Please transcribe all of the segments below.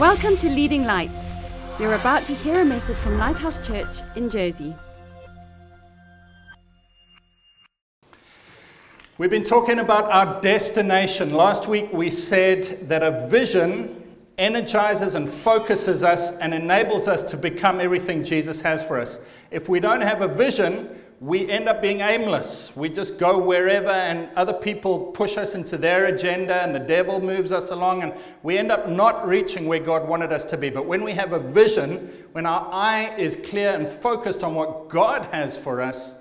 Welcome to Leading Lights. You're about to hear a message from Lighthouse Church in Jersey. We've been talking about our destination. Last week we said that a vision energizes and focuses us and enables us to become everything Jesus has for us. If we don't have a vision, we end up being aimless. We just go wherever, and other people push us into their agenda, and the devil moves us along, and we end up not reaching where God wanted us to be. But when we have a vision, when our eye is clear and focused on what God has for us,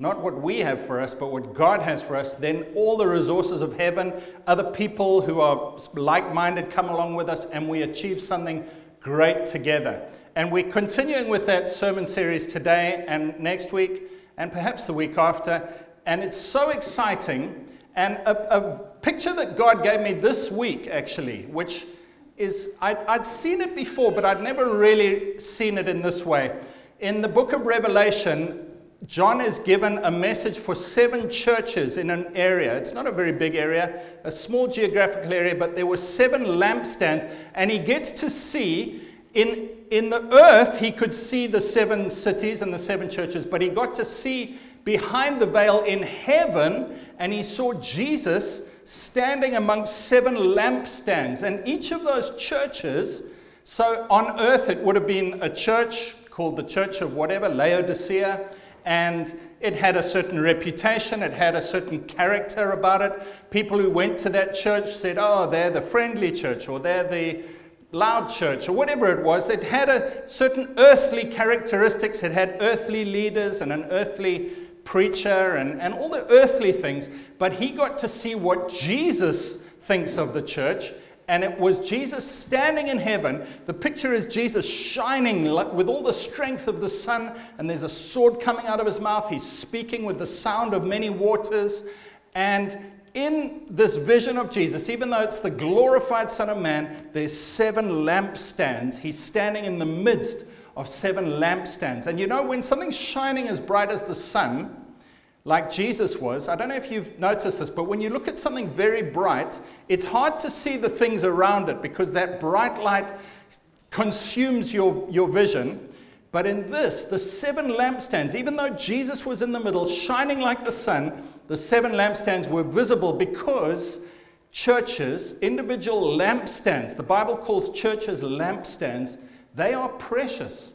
not what we have for us, but what God has for us, then all the resources of heaven, other people who are like minded come along with us, and we achieve something great together. And we're continuing with that sermon series today and next week and perhaps the week after. And it's so exciting. And a, a picture that God gave me this week, actually, which is, I'd, I'd seen it before, but I'd never really seen it in this way. In the book of Revelation, John is given a message for seven churches in an area. It's not a very big area, a small geographical area, but there were seven lampstands, and he gets to see in, in the earth, he could see the seven cities and the seven churches, but he got to see behind the veil in heaven, and he saw Jesus standing amongst seven lampstands. And each of those churches, so on earth, it would have been a church called the Church of whatever, Laodicea, and it had a certain reputation, it had a certain character about it. People who went to that church said, Oh, they're the friendly church, or they're the loud church or whatever it was, it had a certain earthly characteristics. It had earthly leaders and an earthly preacher and, and all the earthly things. But he got to see what Jesus thinks of the church. And it was Jesus standing in heaven. The picture is Jesus shining with all the strength of the sun, and there's a sword coming out of his mouth. He's speaking with the sound of many waters. And in this vision of Jesus, even though it's the glorified Son of Man, there's seven lampstands. He's standing in the midst of seven lampstands. And you know, when something's shining as bright as the sun, like Jesus was, I don't know if you've noticed this, but when you look at something very bright, it's hard to see the things around it because that bright light consumes your, your vision. But in this, the seven lampstands, even though Jesus was in the middle, shining like the sun, the seven lampstands were visible because churches, individual lampstands, the Bible calls churches lampstands, they are precious.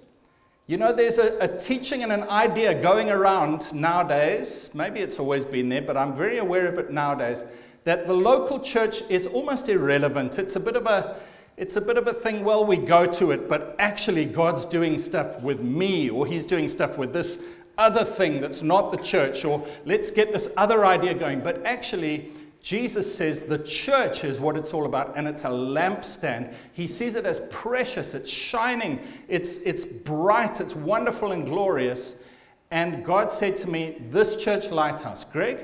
You know, there's a, a, teaching and an idea going around nowadays, maybe it's always been there, but I'm very aware of it nowadays, that the local church is almost irrelevant. It's a bit of a it's a bit of a thing, well, we go to it, but actually God's doing stuff with me, or He's doing stuff with this other thing that's not the church, or let's get this other idea going. But actually, Jesus says the church is what it's all about, and it's a lampstand. He sees it as precious, it's shining, it's, it's bright, it's wonderful and glorious. And God said to me, This church lighthouse, Gregg,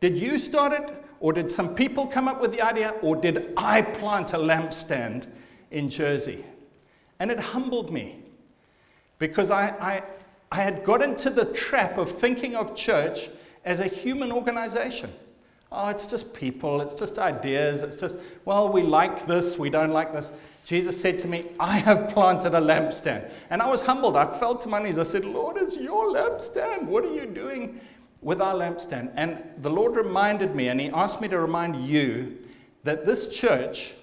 did you start it? Or did some people come up with the idea? Or did I plant a lampstand in Jersey? And it humbled me because I, I, I had got into the trap of thinking of church as a human organization. Oh, it's just people, it's just ideas, it's just, well, we like this, we don't like this. Jesus said to me, I have planted a lampstand. And I was humbled. I fell to my knees. I said, Lord, it's your lampstand. What are you doing with our lampstand? And the Lord reminded me, and He asked me to remind you, that this church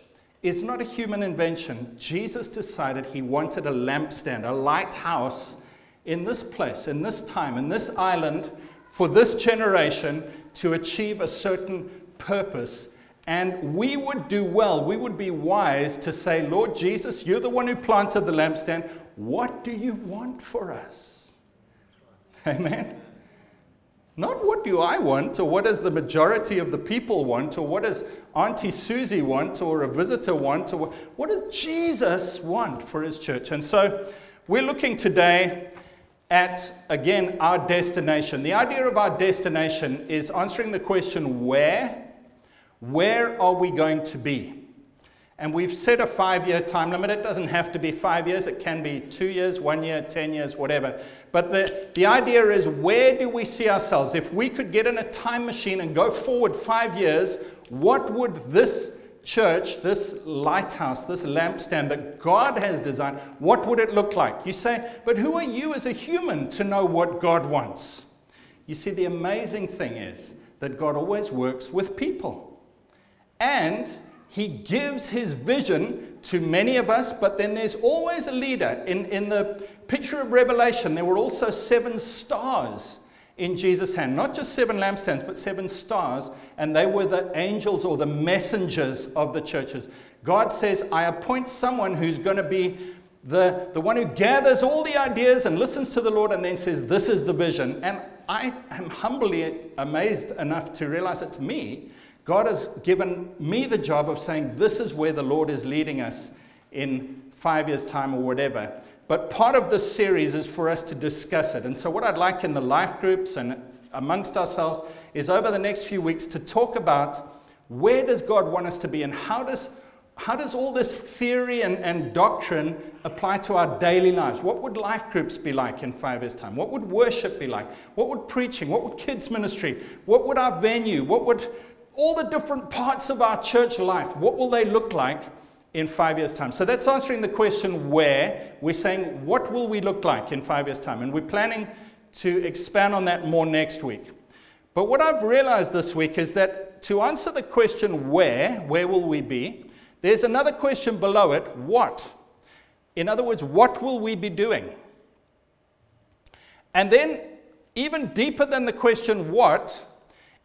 is not a human invention. Jesus decided He wanted a lampstand, a lighthouse in this place, in this time, in this island, for this generation to achieve a certain purpose. And we would do well, we would be wise to say, Lord Jesus, you're the one who planted the lampstand. What do you want for us? Amen. Not what do I want, or what does the majority of the people want, or what does Auntie Susie want, or a visitor want, or what does Jesus want for his church? And so we're looking today at, again, our destination. The idea of our destination is answering the question where? Where are we going to be? And we've set a five year time limit. It doesn't have to be five years, it can be two years, one year, 10 years, whatever. But the, the idea is where do we see ourselves? If we could get in a time machine and go forward five years, what would this church, this lighthouse, this lampstand that God has designed, what would it look like? You say, but who are you as a human to know what God wants? You see, the amazing thing is that God always works with people. And he gives his vision to many of us, but then there's always a leader. In, in the picture of Revelation, there were also seven stars in Jesus' hand. Not just seven lampstands, but seven stars. And they were the angels or the messengers of the churches. God says, I appoint someone who's going to be the, the one who gathers all the ideas and listens to the Lord and then says, This is the vision. And I am humbly amazed enough to realize it's me. God has given me the job of saying, This is where the Lord is leading us in five years' time or whatever. But part of this series is for us to discuss it. And so, what I'd like in the life groups and amongst ourselves is over the next few weeks to talk about where does God want us to be and how does how does all this theory and, and doctrine apply to our daily lives? What would life groups be like in five years' time? What would worship be like? What would preaching? What would kids' ministry? What would our venue? What would all the different parts of our church life, what will they look like in five years' time? So that's answering the question where. We're saying, what will we look like in five years' time? And we're planning to expand on that more next week. But what I've realized this week is that to answer the question where, where will we be, there's another question below it what? In other words, what will we be doing? And then, even deeper than the question what,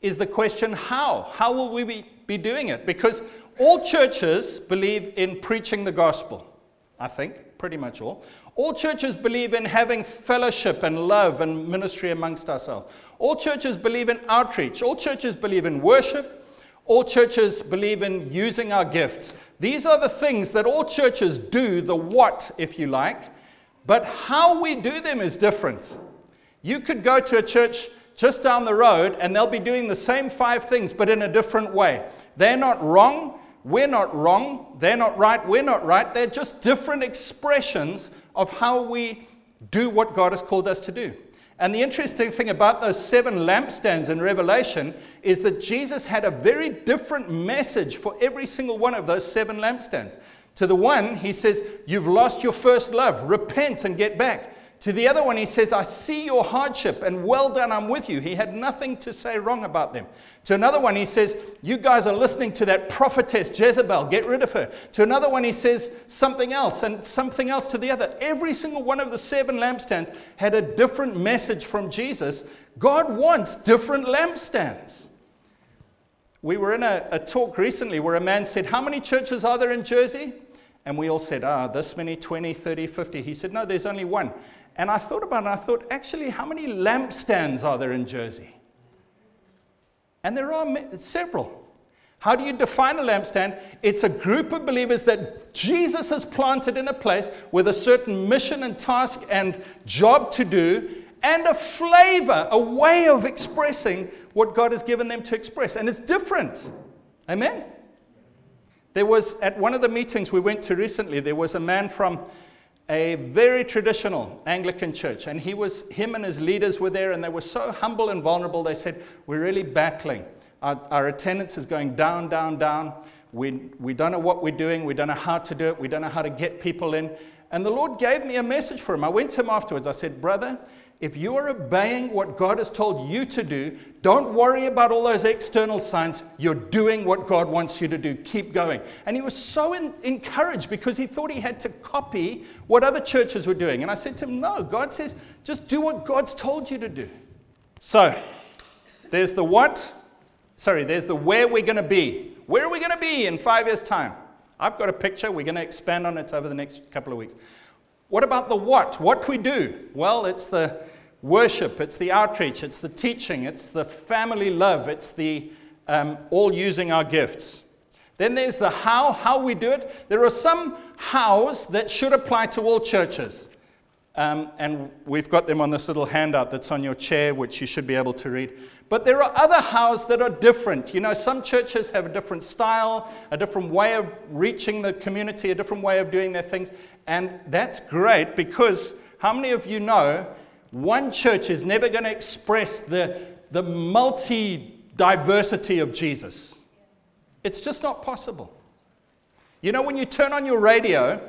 is the question how? How will we be, doing it? Because all churches believe in preaching the gospel, I think, pretty much all. All churches believe in having fellowship and love and ministry amongst ourselves. All churches believe in outreach. All churches believe in worship. All churches believe in using our gifts. These are the things that all churches do, the what, if you like, but how we do them is different. You could go to a church just down the road and they'll be doing the same five things, but in a different way. They're not wrong. We're not wrong. They're not right. We're not right. They're just different expressions of how we do what God has called us to do. And the interesting thing about those seven lampstands in Revelation is that Jesus had a very different message for every single one of those seven lampstands. To the one, he says, You've lost your first love. Repent and get back. To the other one, he says, I see your hardship and well done, I'm with you. He had nothing to say wrong about them. To another one, he says, You guys are listening to that prophetess Jezebel, get rid of her. To another one, he says something else and something else to the other. Every single one of the seven lampstands had a different message from Jesus. God wants different lampstands. We were in a, a talk recently where a man said, How many churches are there in Jersey? And we all said, Ah, this many, 20, 30, 50. He said, No, there's only one. And I thought about it, and I thought, actually, how many lampstands are there in Jersey? And there are several. How do you define a lampstand? It's a group of believers that Jesus has planted in a place with a certain mission and task and job to do, and a flavor, a way of expressing what God has given them to express. And it's different. Amen? There was, at one of the meetings we went to recently, there was a man from a very traditional Anglican church. And he was, him and his leaders were there, and they were so humble and vulnerable. They said, We're really battling. Our, our attendance is going down, down, down. We, we don't know what we're doing. We don't know how to do it. We don't know how to get people in. And the Lord gave me a message for him. I went to him afterwards. I said, Brother, if you are obeying what God has told you to do, don't worry about all those external signs. You're doing what God wants you to do. Keep going. And he was so in, encouraged because he thought he had to copy what other churches were doing. And I said to him, No, God says, just do what God's told you to do. So, there's the what. Sorry, there's the where we're going to be. Where are we going to be in five years' time? I've got a picture. We're going to expand on it over the next couple of weeks. What about the what? What we do? Well, it's the worship, it's the outreach, it's the teaching, it's the family love, it's the um, all using our gifts. Then there's the how, how we do it. There are some hows that should apply to all churches. Um, and we've got them on this little handout that's on your chair, which you should be able to read. But there are other hows that are different. You know, some churches have a different style, a different way of reaching the community, a different way of doing their things. And that's great because how many of you know one church is never going to express the, the multi diversity of Jesus? It's just not possible. You know, when you turn on your radio,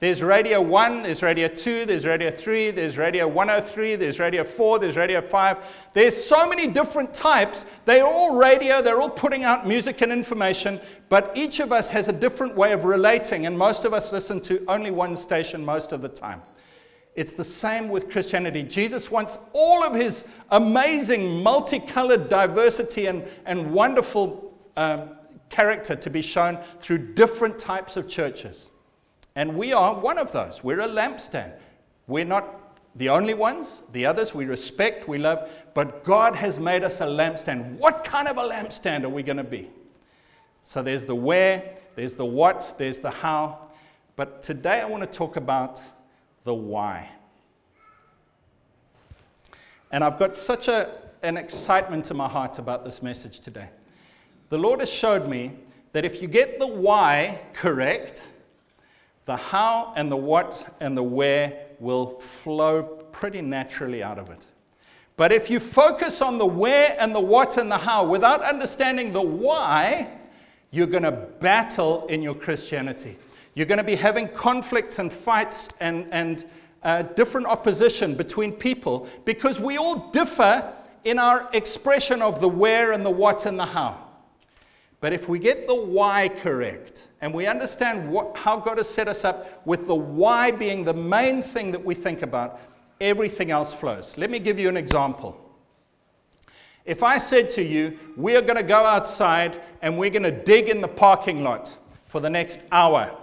there's radio 1, there's radio 2, there's radio 3, there's radio 103, there's radio 4, there's radio 5. There's so many different types. They're all radio, they're all putting out music and information, but each of us has a different way of relating, and most of us listen to only one station most of the time. It's the same with Christianity. Jesus wants all of his amazing, multicolored diversity and, and wonderful um, character to be shown through different types of churches. And we are one of those. We're a lampstand. We're not the only ones. The others we respect, we love. But God has made us a lampstand. What kind of a lampstand are we going to be? So there's the where, there's the what, there's the how. But today I want to talk about the why. And I've got such a, an excitement in my heart about this message today. The Lord has showed me that if you get the why correct, the how and the what and the where will flow pretty naturally out of it. But if you focus on the where and the what and the how without understanding the why, you're going to battle in your Christianity. You're going to be having conflicts and fights and, and uh, different opposition between people because we all differ in our expression of the where and the what and the how. But if we get the why correct and we understand what, how God has set us up with the why being the main thing that we think about, everything else flows. Let me give you an example. If I said to you, we are going to go outside and we're going to dig in the parking lot for the next hour,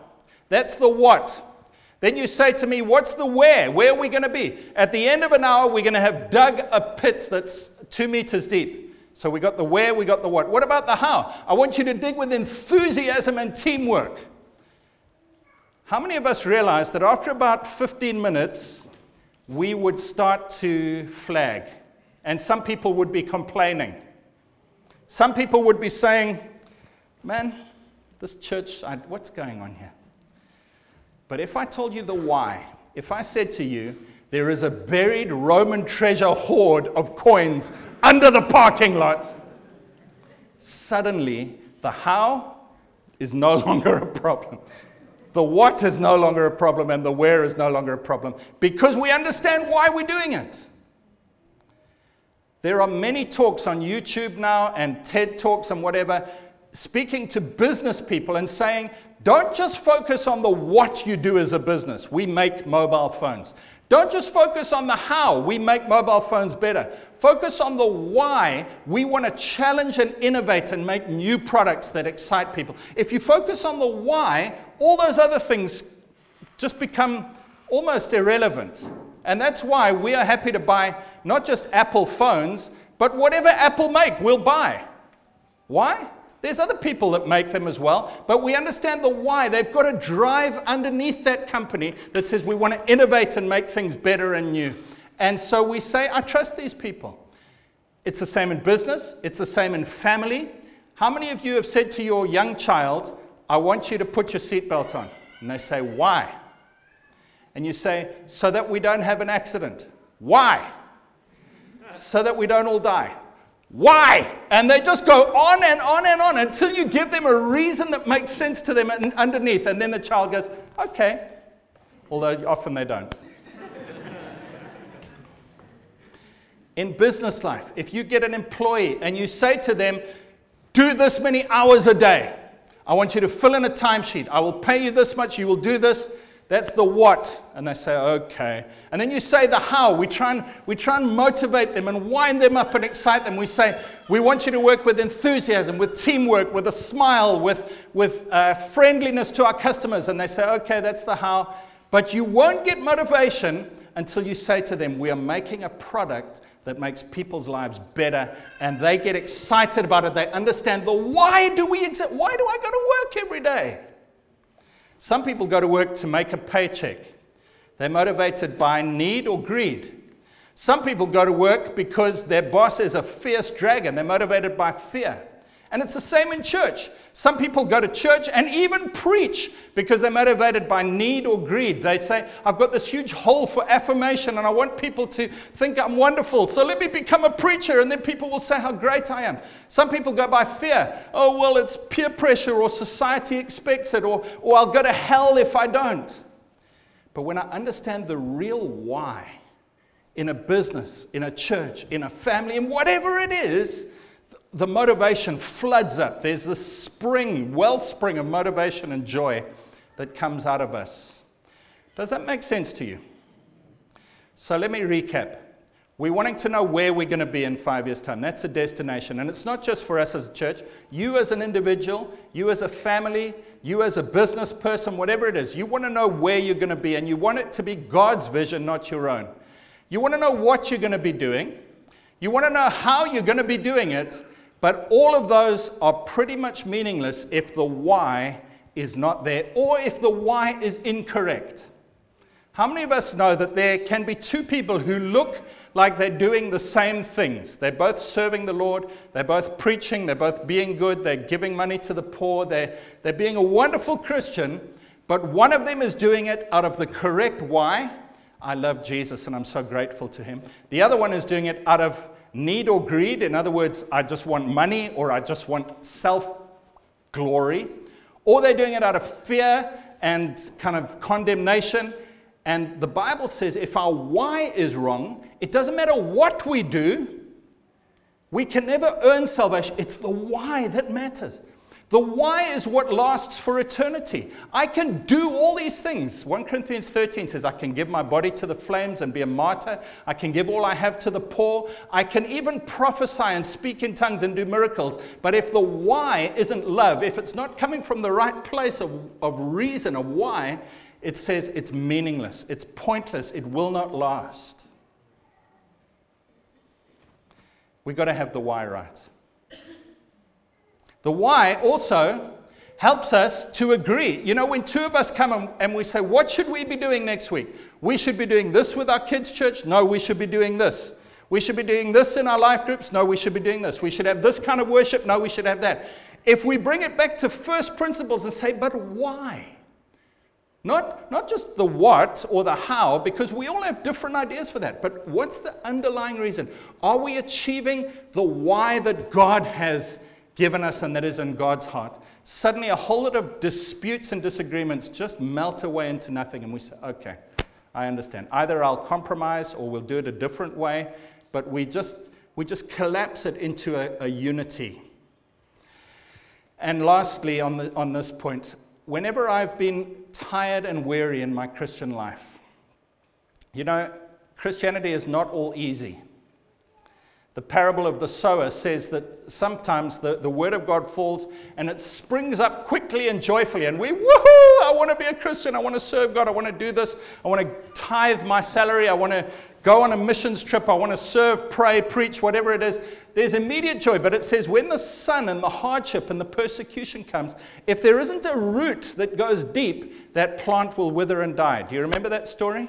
that's the what. Then you say to me, What's the where? Where are we going to be? At the end of an hour, we're going to have dug a pit that's two meters deep. So we got the where, we got the what. What about the how? I want you to dig with enthusiasm and teamwork. How many of us realize that after about 15 minutes, we would start to flag? And some people would be complaining. Some people would be saying, Man, this church, I, what's going on here? But if I told you the why, if I said to you, there is a buried Roman treasure hoard of coins under the parking lot. Suddenly, the how is no longer a problem. The what is no longer a problem, and the where is no longer a problem because we understand why we're doing it. There are many talks on YouTube now and TED Talks and whatever speaking to business people and saying, don't just focus on the what you do as a business. We make mobile phones. Don't just focus on the how we make mobile phones better. Focus on the why we want to challenge and innovate and make new products that excite people. If you focus on the why, all those other things just become almost irrelevant. And that's why we are happy to buy not just Apple phones, but whatever Apple make, we'll buy. Why? There's other people that make them as well, but we understand the why. They've got to drive underneath that company that says we want to innovate and make things better and new. And so we say, I trust these people. It's the same in business, it's the same in family. How many of you have said to your young child, I want you to put your seatbelt on? And they say, Why? And you say, So that we don't have an accident. Why? So that we don't all die. Why? And they just go on and on and on until you give them a reason that makes sense to them underneath. And then the child goes, okay. Although often they don't. In business life, if you get an employee and you say to them, do this many hours a day, I want you to fill in a timesheet. I will pay you this much, you will do this. That's the what. And they say, okay. And then you say the how. We try, and, we try and motivate them and wind them up and excite them. We say, we want you to work with enthusiasm, with teamwork, with a smile, with, with uh, friendliness to our customers. And they say, okay, that's the how. But you won't get motivation until you say to them, we are making a product that makes people's lives better and they get excited about it. They understand the why do we exist? Why do I go to work every day? Some people go to work to make a paycheck. They're motivated by need or greed. Some people go to work because their boss is a fierce dragon. They're motivated by fear. And it's the same in church. Some people go to church and even preach because they're motivated by need or greed. They say, I've got this huge hole for affirmation and I want people to think I'm wonderful. So let me become a preacher and then people will say how great I am. Some people go by fear. Oh, well, it's peer pressure or society expects it or, or I'll go to hell if I don't. But when I understand the real why in a business, in a church, in a family, in whatever it is, the motivation floods up. There's this spring, wellspring of motivation and joy that comes out of us. Does that make sense to you? So let me recap. We're wanting to know where we're going to be in five years' time. That's a destination. And it's not just for us as a church. You as an individual, you as a family, you as a business person, whatever it is, you want to know where you're going to be. And you want it to be God's vision, not your own. You want to know what you're going to be doing. You want to know how you're going to be doing it. But all of those are pretty much meaningless if the why is not there or if the why is incorrect. How many of us know that there can be two people who look like they're doing the same things? They're both serving the Lord, they're both preaching, they're both being good, they're giving money to the poor, they're, they're being a wonderful Christian, but one of them is doing it out of the correct why. I love Jesus and I'm so grateful to him. The other one is doing it out of need or greed. In other words, I just want money or I just want self glory. Or they're doing it out of fear and kind of condemnation. And the Bible says if our why is wrong, it doesn't matter what we do, we can never earn salvation. It's the why that matters. The why is what lasts for eternity. I can do all these things. 1 Corinthians 13 says, I can give my body to the flames and be a martyr. I can give all I have to the poor. I can even prophesy and speak in tongues and do miracles. But if the why isn't love, if it's not coming from the right place of, of reason, of why, it says it's meaningless, it's pointless, it will not last. We've got to have the why right. The why also helps us to agree. You know, when two of us come and we say, What should we be doing next week? We should be doing this with our kids' church. No, we should be doing this. We should be doing this in our life groups. No, we should be doing this. We should have this kind of worship. No, we should have that. If we bring it back to first principles and say, But why? Not, not just the what or the how, because we all have different ideas for that, but what's the underlying reason? Are we achieving the why that God has given us and that is in God's heart, suddenly a whole lot of disputes and disagreements just melt away into nothing. And we say, okay, I understand. Either I'll compromise or we'll do it a different way, but we just, we just collapse it into a, a unity. And lastly, on, the, on this point, whenever I've been tired and weary in my Christian life, you know, Christianity is not all easy. The parable of the sower says that sometimes the, the word of God falls and it springs up quickly and joyfully. And we, woohoo, I want to be a Christian. I want to serve God. I want to do this. I want to tithe my salary. I want to go on a missions trip. I want to serve, pray, preach, whatever it is. There's immediate joy. But it says when the sun and the hardship and the persecution comes, if there isn't a root that goes deep, that plant will wither and die. Do you remember that story?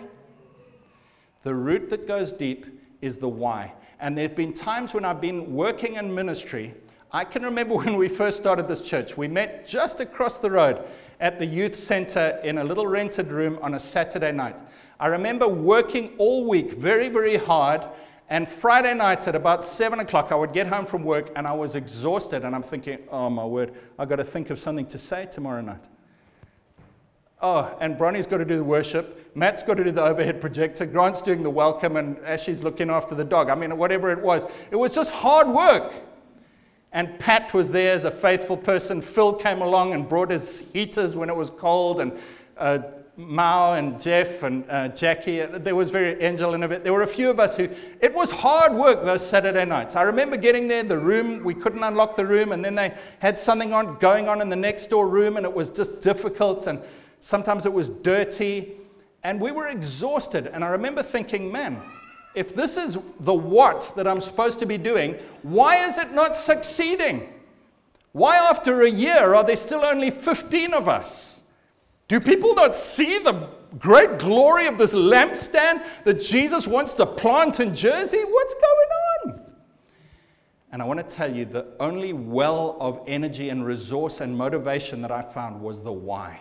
The root that goes deep is the why. And there have been times when I've been working in ministry. I can remember when we first started this church. We met just across the road at the youth center in a little rented room on a Saturday night. I remember working all week very, very hard. And Friday night at about seven o'clock, I would get home from work and I was exhausted. And I'm thinking, oh my word, I've got to think of something to say tomorrow night. Oh, and Bronny's got to do the worship. Matt's got to do the overhead projector. Grant's doing the welcome, and Ashley's looking after the dog. I mean, whatever it was. It was just hard work. And Pat was there as a faithful person. Phil came along and brought his heaters when it was cold, and uh, Mao and Jeff and uh, Jackie. There was very Angel in it. There were a few of us who. It was hard work those Saturday nights. I remember getting there. The room we couldn't unlock the room, and then they had something on going on in the next door room, and it was just difficult. And Sometimes it was dirty, and we were exhausted. And I remember thinking, man, if this is the what that I'm supposed to be doing, why is it not succeeding? Why, after a year, are there still only 15 of us? Do people not see the great glory of this lampstand that Jesus wants to plant in Jersey? What's going on? And I want to tell you the only well of energy and resource and motivation that I found was the why.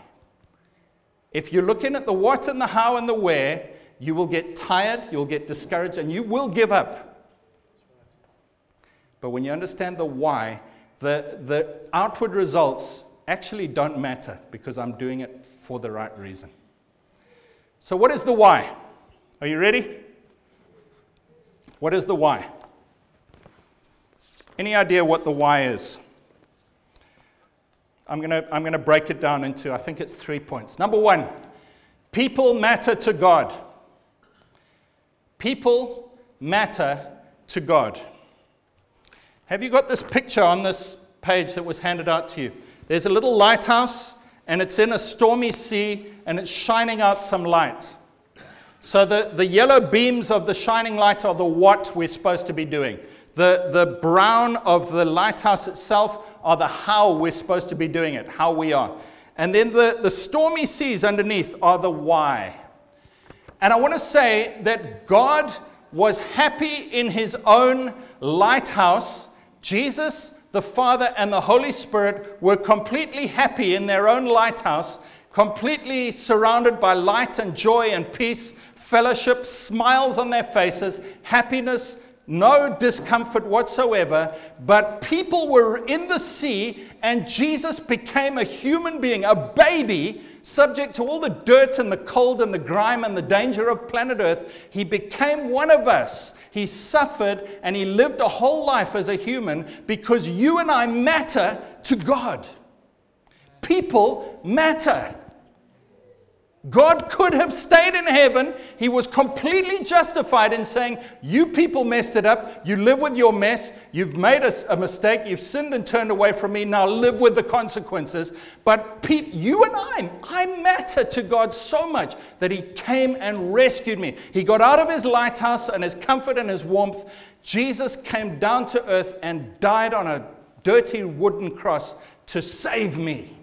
If you're looking at the what and the how and the where, you will get tired, you'll get discouraged, and you will give up. But when you understand the why, the, the outward results actually don't matter because I'm doing it for the right reason. So, what is the why? Are you ready? What is the why? Any idea what the why is? I'm going to I'm going to break it down into, I think it's three points. Number one, people matter to God. People matter to God. Have you got this picture on this page that was handed out to you? There's a little lighthouse, and it's in a stormy sea, and it's shining out some light. So, the, the yellow beams of the shining light are the what we're supposed to be doing. The, the brown of the lighthouse itself are the how we're supposed to be doing it, how we are. And then the, the stormy seas underneath are the why. And I want to say that God was happy in his own lighthouse. Jesus, the Father, and the Holy Spirit were completely happy in their own lighthouse, completely surrounded by light and joy and peace, fellowship, smiles on their faces, happiness, no discomfort whatsoever, but people were in the sea, and Jesus became a human being, a baby, subject to all the dirt and the cold and the grime and the danger of planet Earth. He became one of us. He suffered and he lived a whole life as a human because you and I matter to God. People matter. God could have stayed in heaven. He was completely justified in saying, You people messed it up. You live with your mess. You've made a, a mistake. You've sinned and turned away from me. Now live with the consequences. But pe- you and I, I matter to God so much that He came and rescued me. He got out of His lighthouse and His comfort and His warmth. Jesus came down to earth and died on a dirty wooden cross to save me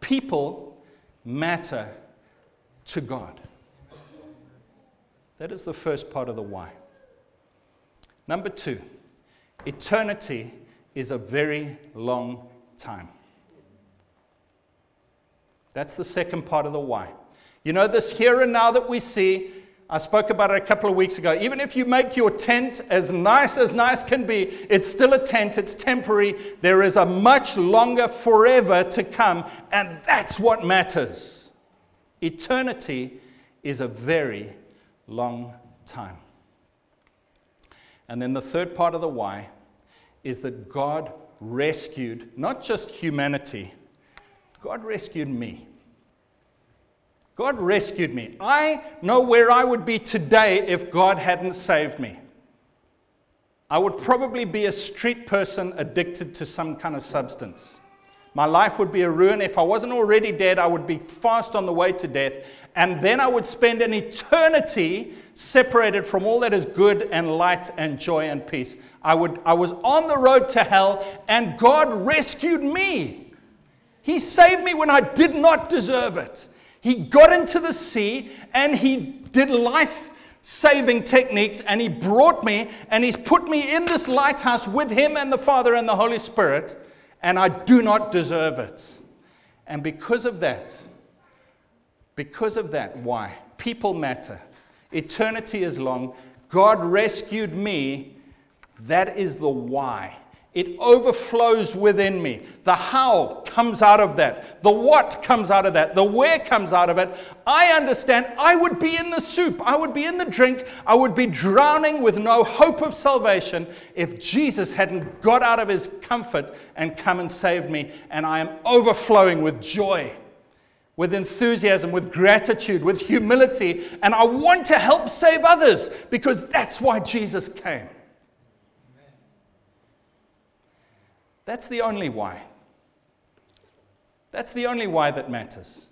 people matter to God. That is the first part of the why. Number two, eternity is a very long time. That's the second part of the why. You know, this here and now that we see, I spoke about it a couple of weeks ago. Even if you make your tent as nice as nice can be, it's still a tent, it's temporary. There is a much longer forever to come, and that's what matters. Eternity is a very long time. And then the third part of the why is that God rescued not just humanity, God rescued me. God rescued me. I know where I would be today if God hadn't saved me. I would probably be a street person addicted to some kind of substance. My life would be a ruin. If I wasn't already dead, I would be fast on the way to death. And then I would spend an eternity separated from all that is good and light and joy and peace. I, would, I was on the road to hell, and God rescued me. He saved me when I did not deserve it. He got into the sea and he did life saving techniques and he brought me and he's put me in this lighthouse with him and the Father and the Holy Spirit, and I do not deserve it. And because of that, because of that, why? People matter. Eternity is long. God rescued me. That is the why. It overflows within me. The how comes out of that. The what comes out of that. The where comes out of it. I understand I would be in the soup. I would be in the drink. I would be drowning with no hope of salvation if Jesus hadn't got out of his comfort and come and saved me. And I am overflowing with joy, with enthusiasm, with gratitude, with humility. And I want to help save others because that's why Jesus came. That's the only why. That's the only why that matters.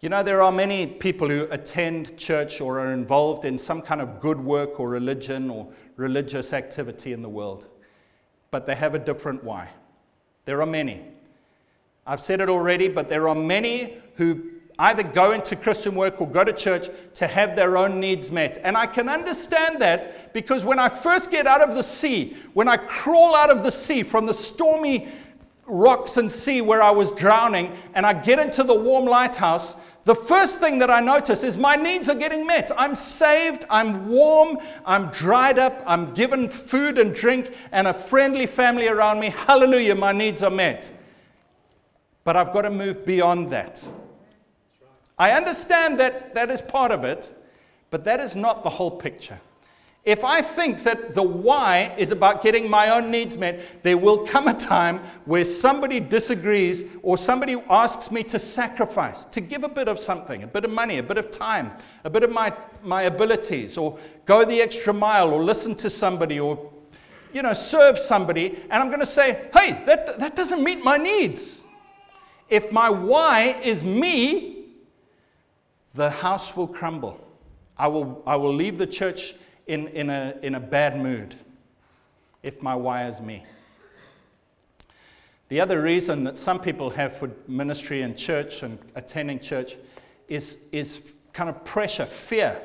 You know, there are many people who attend church or are involved in some kind of good work or religion or religious activity in the world, but they have a different why. There are many. I've said it already, but there are many who either go into Christian work or go to church to have their own needs met. And I can understand that because when I first get out of the sea, when I crawl out of the sea from the stormy rocks and sea where I was drowning, and I get into the warm lighthouse, the first thing that I notice is my needs are getting met. I'm saved, I'm warm, I'm dried up, I'm given food and drink, and a friendly family around me. Hallelujah, my needs are met. But I've got to move beyond that. I understand that that is part of it, but that is not the whole picture. If I think that the why is about getting my own needs met, there will come a time where somebody disagrees or somebody asks me to sacrifice, to give a bit of something, a bit of money, a bit of time, a bit of my, my abilities, or go the extra mile, or listen to somebody, or you know, serve somebody, and I'm going to say, hey, that, that doesn't meet my needs. If my why is me, the house will crumble. I will, I will leave the church in, in, a, in a bad mood if my is me. The other reason that some people have for ministry and church and attending church is, is kind of pressure, fear.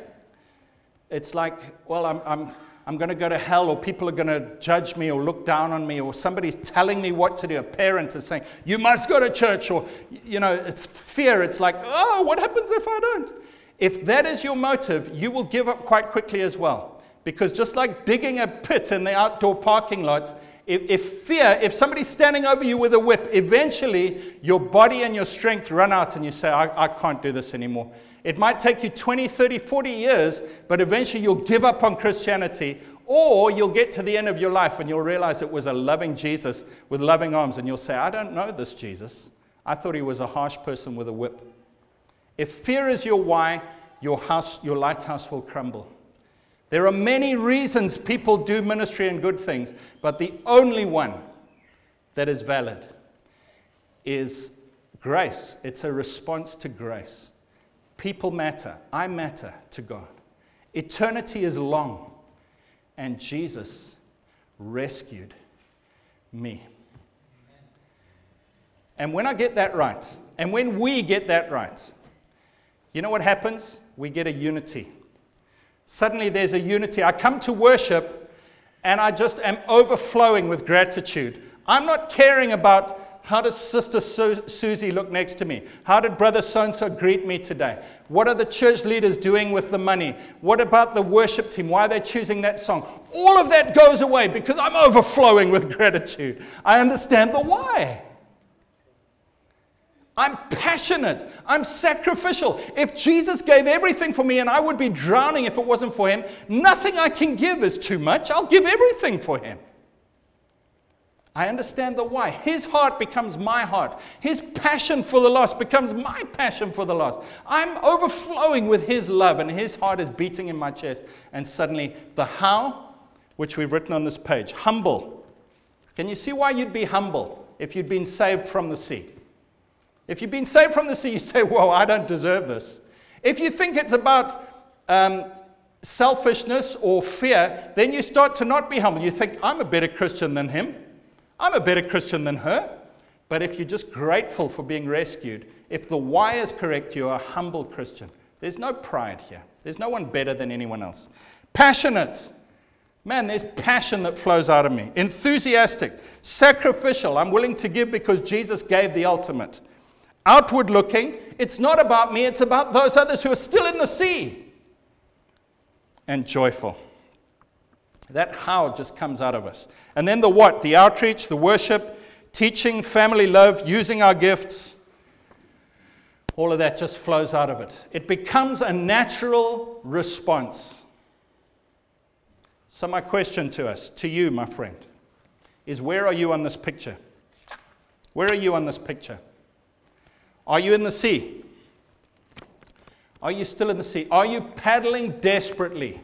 It's like, well, I'm, I'm, I'm going to go to hell, or people are going to judge me, or look down on me, or somebody's telling me what to do. A parent is saying, You must go to church, or, you know, it's fear. It's like, Oh, what happens if I don't? If that is your motive, you will give up quite quickly as well. Because just like digging a pit in the outdoor parking lot, if, if, fear, if somebody's standing over you with a whip, eventually your body and your strength run out and you say, I, I can't do this anymore. It might take you 20, 30, 40 years, but eventually you'll give up on Christianity, or you'll get to the end of your life and you'll realize it was a loving Jesus with loving arms, and you'll say, I don't know this Jesus. I thought he was a harsh person with a whip. If fear is your why, your house, your lighthouse will crumble. There are many reasons people do ministry and good things, but the only one that is valid is grace. It's a response to grace. People matter. I matter to God. Eternity is long, and Jesus rescued me. And when I get that right, and when we get that right, you know what happens? We get a unity. Suddenly there's a unity. I come to worship and I just am overflowing with gratitude. I'm not caring about how does Sister Su- Susie look next to me? How did Brother so and so greet me today? What are the church leaders doing with the money? What about the worship team? Why are they choosing that song? All of that goes away because I'm overflowing with gratitude. I understand the why. I'm passionate. I'm sacrificial. If Jesus gave everything for me and I would be drowning if it wasn't for him, nothing I can give is too much. I'll give everything for him. I understand the why. His heart becomes my heart. His passion for the lost becomes my passion for the lost. I'm overflowing with His love, and His heart is beating in my chest. And suddenly, the how, which we've written on this page, humble. Can you see why you'd be humble if you'd been saved from the sea? If you've been saved from the sea, you say, Whoa, I don't deserve this. If you think it's about um, selfishness or fear, then you start to not be humble. You think, I'm a better Christian than him. I'm a better Christian than her. But if you're just grateful for being rescued, if the why is correct, you're a humble Christian. There's no pride here. There's no one better than anyone else. Passionate. Man, there's passion that flows out of me. Enthusiastic. Sacrificial. I'm willing to give because Jesus gave the ultimate outward looking. It's not about me, it's about those others who are still in the sea. And joyful. That how just comes out of us. And then the what? The outreach, the worship, teaching, family love, using our gifts. All of that just flows out of it. It becomes a natural response. So, my question to us, to you, my friend, is where are you on this picture? Where are you on this picture? Are you in the sea? Are you still in the sea? Are you paddling desperately,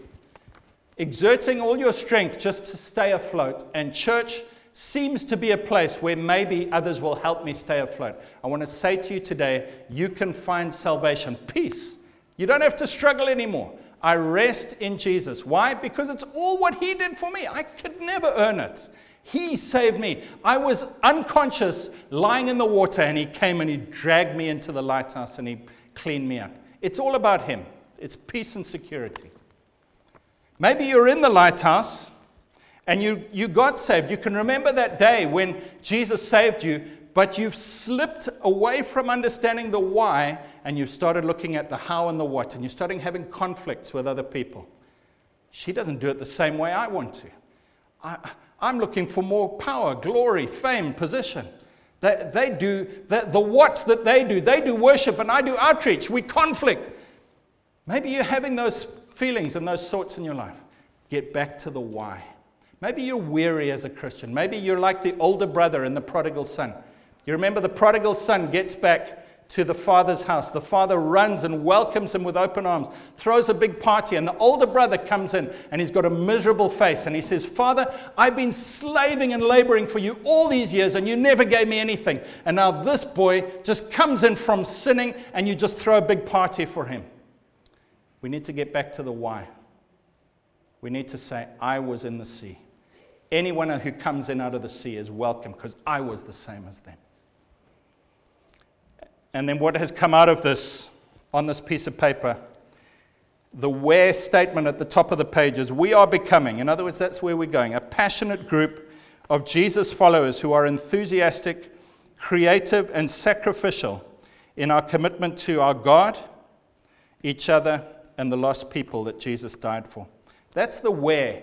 exerting all your strength just to stay afloat? And church seems to be a place where maybe others will help me stay afloat. I want to say to you today you can find salvation, peace. You don't have to struggle anymore. I rest in Jesus. Why? Because it's all what He did for me. I could never earn it. He saved me. I was unconscious, lying in the water, and He came and He dragged me into the lighthouse and He cleaned me up. It's all about Him, it's peace and security. Maybe you're in the lighthouse and you, you got saved. You can remember that day when Jesus saved you, but you've slipped away from understanding the why and you've started looking at the how and the what, and you're starting having conflicts with other people. She doesn't do it the same way I want to. I, I'm looking for more power, glory, fame, position. They, they do the, the what that they do. They do worship and I do outreach. We conflict. Maybe you're having those feelings and those thoughts in your life. Get back to the why. Maybe you're weary as a Christian. Maybe you're like the older brother in the prodigal son. You remember the prodigal son gets back to the father's house. The father runs and welcomes him with open arms, throws a big party, and the older brother comes in and he's got a miserable face and he says, Father, I've been slaving and laboring for you all these years and you never gave me anything. And now this boy just comes in from sinning and you just throw a big party for him. We need to get back to the why. We need to say, I was in the sea. Anyone who comes in out of the sea is welcome because I was the same as them. And then what has come out of this on this piece of paper? The where statement at the top of the page is we are becoming, in other words, that's where we're going, a passionate group of Jesus followers who are enthusiastic, creative, and sacrificial in our commitment to our God, each other, and the lost people that Jesus died for. That's the where.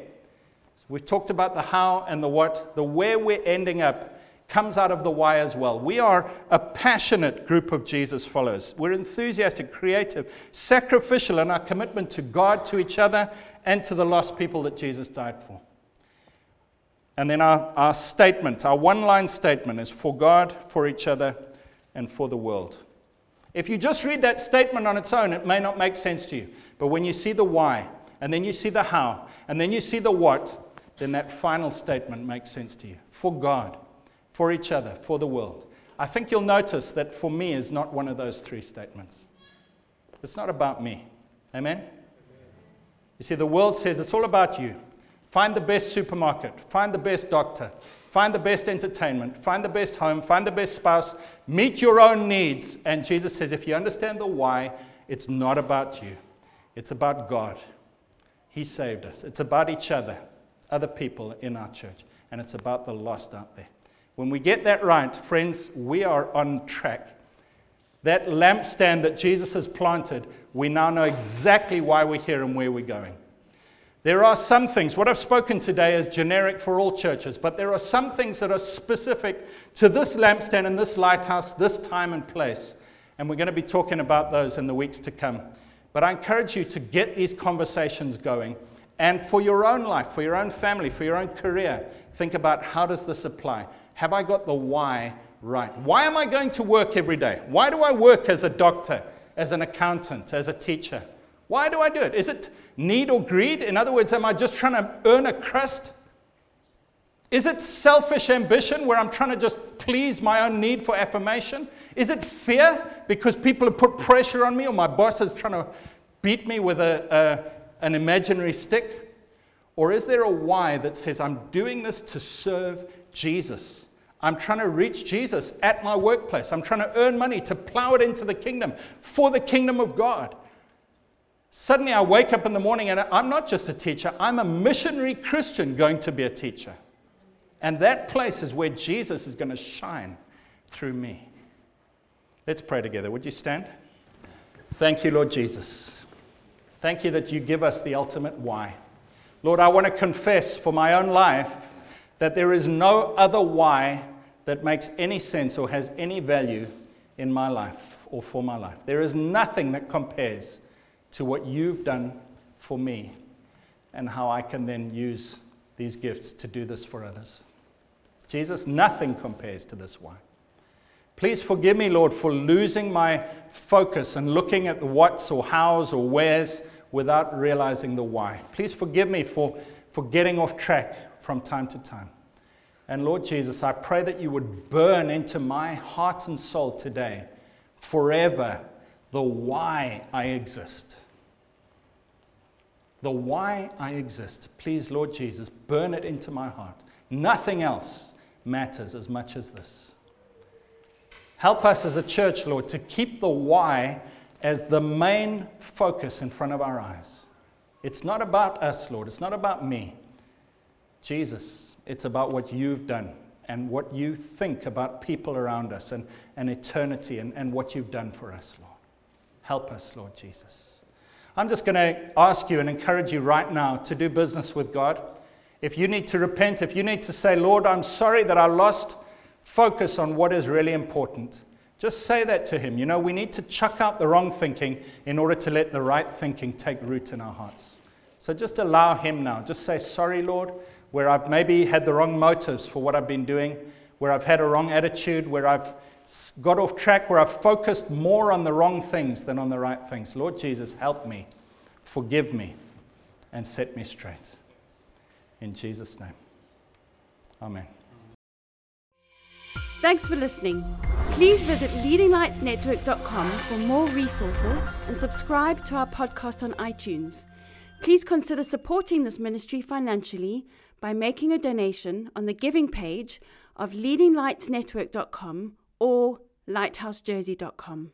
We've talked about the how and the what. The where we're ending up comes out of the why as well. We are a passionate group of Jesus followers. We're enthusiastic, creative, sacrificial in our commitment to God, to each other, and to the lost people that Jesus died for. And then our, our statement, our one line statement is for God, for each other, and for the world. If you just read that statement on its own, it may not make sense to you. But when you see the why, and then you see the how, and then you see the what, then that final statement makes sense to you. For God, for each other, for the world. I think you'll notice that for me is not one of those three statements. It's not about me. Amen? You see, the world says it's all about you. Find the best supermarket, find the best doctor, find the best entertainment, find the best home, find the best spouse, meet your own needs. And Jesus says, if you understand the why, it's not about you, it's about God. He saved us. It's about each other, other people in our church, and it's about the lost out there. When we get that right, friends, we are on track. That lampstand that Jesus has planted, we now know exactly why we're here and where we're going. There are some things, what I've spoken today is generic for all churches, but there are some things that are specific to this lampstand and this lighthouse, this time and place. And we're going to be talking about those in the weeks to come. But I encourage you to get these conversations going. And for your own life, for your own family, for your own career, think about how does this apply? Have I got the why right? Why am I going to work every day? Why do I work as a doctor, as an accountant, as a teacher? Why do I do it? Is it need or greed? In other words, am I just trying to earn a crust? Is it selfish ambition where I'm trying to just please my own need for affirmation? Is it fear because people have put pressure on me or my boss is trying to beat me with a, a, an imaginary stick? Or is there a why that says I'm doing this to serve Jesus? I'm trying to reach Jesus at my workplace. I'm trying to earn money to plow it into the kingdom for the kingdom of God. Suddenly, I wake up in the morning and I'm not just a teacher, I'm a missionary Christian going to be a teacher. And that place is where Jesus is going to shine through me. Let's pray together. Would you stand? Thank you, Lord Jesus. Thank you that you give us the ultimate why. Lord, I want to confess for my own life that there is no other why that makes any sense or has any value in my life or for my life. There is nothing that compares to what you've done for me and how I can then use these gifts to do this for others. Jesus, nothing compares to this why. Please forgive me, Lord, for losing my focus and looking at the what's or how's or where's without realizing the why. Please forgive me for, for getting off track from time to time. And Lord Jesus, I pray that you would burn into my heart and soul today, forever, the why I exist. The why I exist. Please, Lord Jesus, burn it into my heart. Nothing else matters as much as this. Help us as a church, Lord, to keep the why as the main focus in front of our eyes. It's not about us, Lord. It's not about me. Jesus, it's about what you've done and what you think about people around us and, and eternity and, and what you've done for us, Lord. Help us, Lord Jesus. I'm just going to ask you and encourage you right now to do business with God. If you need to repent, if you need to say, Lord, I'm sorry that I lost focus on what is really important, just say that to Him. You know, we need to chuck out the wrong thinking in order to let the right thinking take root in our hearts. So just allow Him now. Just say, Sorry, Lord, where I've maybe had the wrong motives for what I've been doing, where I've had a wrong attitude, where I've got off track, where I've focused more on the wrong things than on the right things. Lord Jesus, help me, forgive me, and set me straight. In Jesus' name. Amen. Thanks for listening. Please visit leadinglightsnetwork.com for more resources and subscribe to our podcast on iTunes. Please consider supporting this ministry financially by making a donation on the giving page of leadinglightsnetwork.com or lighthousejersey.com.